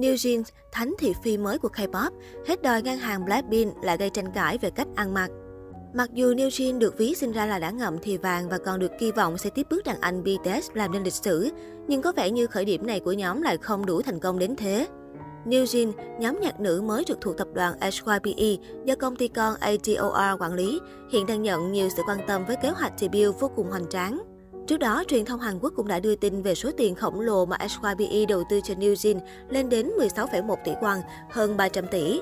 New Jeans, thánh thị phi mới của K-pop, hết đòi ngang hàng Blackpink lại gây tranh cãi về cách ăn mặc. Mặc dù New Jeans được ví sinh ra là đã ngậm thì vàng và còn được kỳ vọng sẽ tiếp bước đàn anh BTS làm nên lịch sử, nhưng có vẻ như khởi điểm này của nhóm lại không đủ thành công đến thế. New Jeans, nhóm nhạc nữ mới trực thuộc tập đoàn HYBE do công ty con ATOR quản lý, hiện đang nhận nhiều sự quan tâm với kế hoạch debut vô cùng hoành tráng. Trước đó, truyền thông Hàn Quốc cũng đã đưa tin về số tiền khổng lồ mà HYBE đầu tư cho New Jeans lên đến 16,1 tỷ won, hơn 300 tỷ.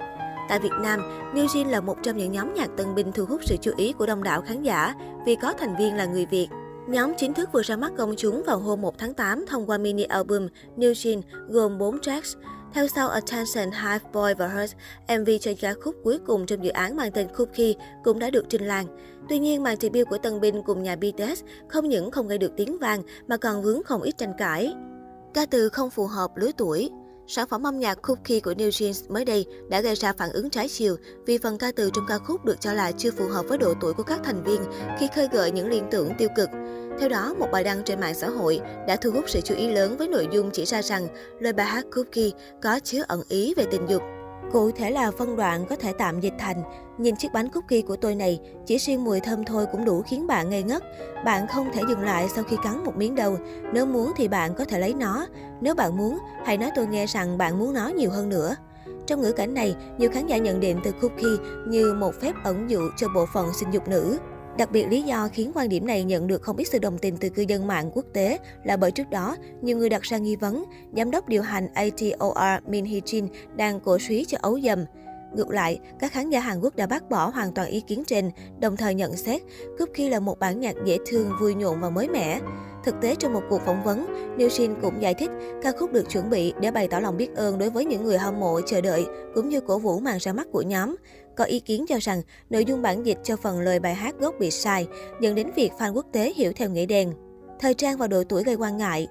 Tại Việt Nam, New Jeans là một trong những nhóm nhạc tân binh thu hút sự chú ý của đông đảo khán giả vì có thành viên là người Việt. Nhóm chính thức vừa ra mắt công chúng vào hôm 1 tháng 8 thông qua mini album New Jeans gồm 4 tracks. Theo sau Attention, Hive Boy và Hurt, MV cho ca khúc cuối cùng trong dự án mang tên Cookie cũng đã được trình làng. Tuy nhiên, màn debut của Tân Binh cùng nhà BTS không những không gây được tiếng vang mà còn vướng không ít tranh cãi. Ca từ không phù hợp lứa tuổi Sản phẩm âm nhạc Cookie của New Jeans mới đây đã gây ra phản ứng trái chiều vì phần ca từ trong ca khúc được cho là chưa phù hợp với độ tuổi của các thành viên khi khơi gợi những liên tưởng tiêu cực. Theo đó, một bài đăng trên mạng xã hội đã thu hút sự chú ý lớn với nội dung chỉ ra rằng lời bài hát Cookie có chứa ẩn ý về tình dục. Cụ thể là phân đoạn có thể tạm dịch thành Nhìn chiếc bánh cookie của tôi này, chỉ riêng mùi thơm thôi cũng đủ khiến bạn ngây ngất. Bạn không thể dừng lại sau khi cắn một miếng đâu. Nếu muốn thì bạn có thể lấy nó. Nếu bạn muốn, hãy nói tôi nghe rằng bạn muốn nó nhiều hơn nữa. Trong ngữ cảnh này, nhiều khán giả nhận định từ cookie như một phép ẩn dụ cho bộ phận sinh dục nữ. Đặc biệt lý do khiến quan điểm này nhận được không ít sự đồng tình từ cư dân mạng quốc tế là bởi trước đó, nhiều người đặt ra nghi vấn, giám đốc điều hành ATOR Min Hee Jin đang cổ suý cho ấu dầm. Ngược lại, các khán giả Hàn Quốc đã bác bỏ hoàn toàn ý kiến trên, đồng thời nhận xét Cookie là một bản nhạc dễ thương, vui nhộn và mới mẻ. Thực tế, trong một cuộc phỏng vấn, New Jin cũng giải thích ca khúc được chuẩn bị để bày tỏ lòng biết ơn đối với những người hâm mộ chờ đợi, cũng như cổ vũ màn ra mắt của nhóm. Có ý kiến cho rằng nội dung bản dịch cho phần lời bài hát gốc bị sai, dẫn đến việc fan quốc tế hiểu theo nghĩa đen. Thời trang và độ tuổi gây quan ngại,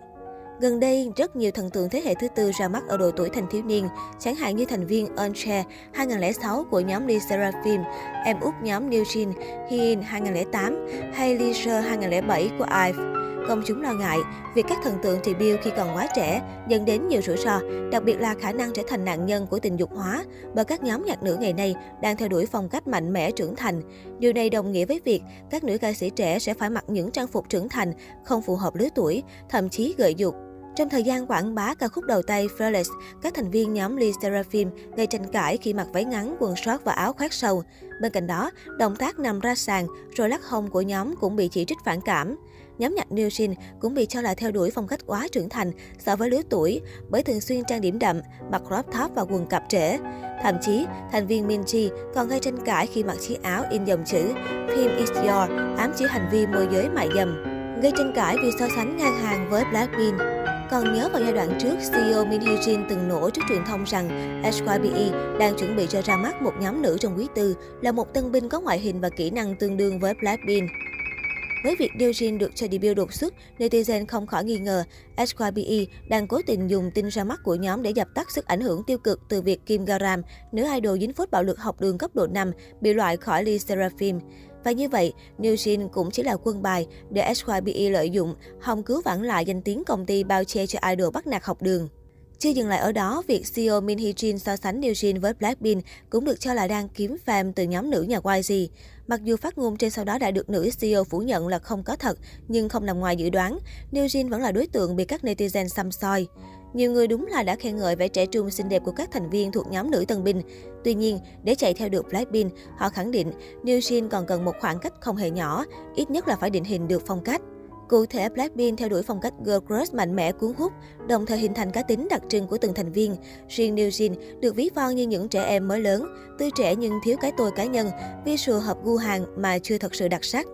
Gần đây, rất nhiều thần tượng thế hệ thứ tư ra mắt ở độ tuổi thành thiếu niên, chẳng hạn như thành viên Eunchae 2006 của nhóm Lee Seraphim, em út nhóm New Jean Hyin 2008 hay Lee Seo 2007 của IVE. Công chúng lo ngại việc các thần tượng debut khi còn quá trẻ dẫn đến nhiều rủi ro, đặc biệt là khả năng trở thành nạn nhân của tình dục hóa bởi các nhóm nhạc nữ ngày nay đang theo đuổi phong cách mạnh mẽ trưởng thành. Điều này đồng nghĩa với việc các nữ ca sĩ trẻ sẽ phải mặc những trang phục trưởng thành không phù hợp lứa tuổi, thậm chí gợi dục. Trong thời gian quảng bá ca khúc đầu tay Fearless, các thành viên nhóm Lee Seraphim gây tranh cãi khi mặc váy ngắn, quần short và áo khoác sâu. Bên cạnh đó, động tác nằm ra sàn rồi lắc hông của nhóm cũng bị chỉ trích phản cảm. Nhóm nhạc New Jean cũng bị cho là theo đuổi phong cách quá trưởng thành so với lứa tuổi bởi thường xuyên trang điểm đậm, mặc crop top và quần cặp trễ. Thậm chí, thành viên Minji còn gây tranh cãi khi mặc chiếc áo in dòng chữ Film is your, ám chỉ hành vi môi giới mại dâm. Gây tranh cãi vì so sánh ngang hàng với Blackpink. Còn nhớ vào giai đoạn trước, CEO Min Hee Jin từng nổ trước truyền thông rằng HYBE đang chuẩn bị cho ra mắt một nhóm nữ trong quý tư là một tân binh có ngoại hình và kỹ năng tương đương với Blackpink. Với việc Jin được cho debut đột xuất, netizen không khỏi nghi ngờ SYBE đang cố tình dùng tin ra mắt của nhóm để dập tắt sức ảnh hưởng tiêu cực từ việc Kim Garam, nữ idol dính phốt bạo lực học đường cấp độ 5, bị loại khỏi Lee Seraphim. Và như vậy, New Jean cũng chỉ là quân bài để SYBE lợi dụng, hòng cứu vãn lại danh tiếng công ty bao che cho idol bắt nạt học đường. Chưa dừng lại ở đó, việc CEO Min Hee Jin so sánh New Jin với Blackpink cũng được cho là đang kiếm fan từ nhóm nữ nhà YG. Mặc dù phát ngôn trên sau đó đã được nữ CEO phủ nhận là không có thật, nhưng không nằm ngoài dự đoán, New Jin vẫn là đối tượng bị các netizen xăm soi. Nhiều người đúng là đã khen ngợi vẻ trẻ trung xinh đẹp của các thành viên thuộc nhóm nữ tân binh. Tuy nhiên, để chạy theo được Blackpink, họ khẳng định New Jin còn cần một khoảng cách không hề nhỏ, ít nhất là phải định hình được phong cách. Cụ thể, Blackpink theo đuổi phong cách girl crush mạnh mẽ cuốn hút, đồng thời hình thành cá tính đặc trưng của từng thành viên. Riêng New Jean được ví von như những trẻ em mới lớn, tươi trẻ nhưng thiếu cái tôi cá nhân, visual hợp gu hàng mà chưa thật sự đặc sắc.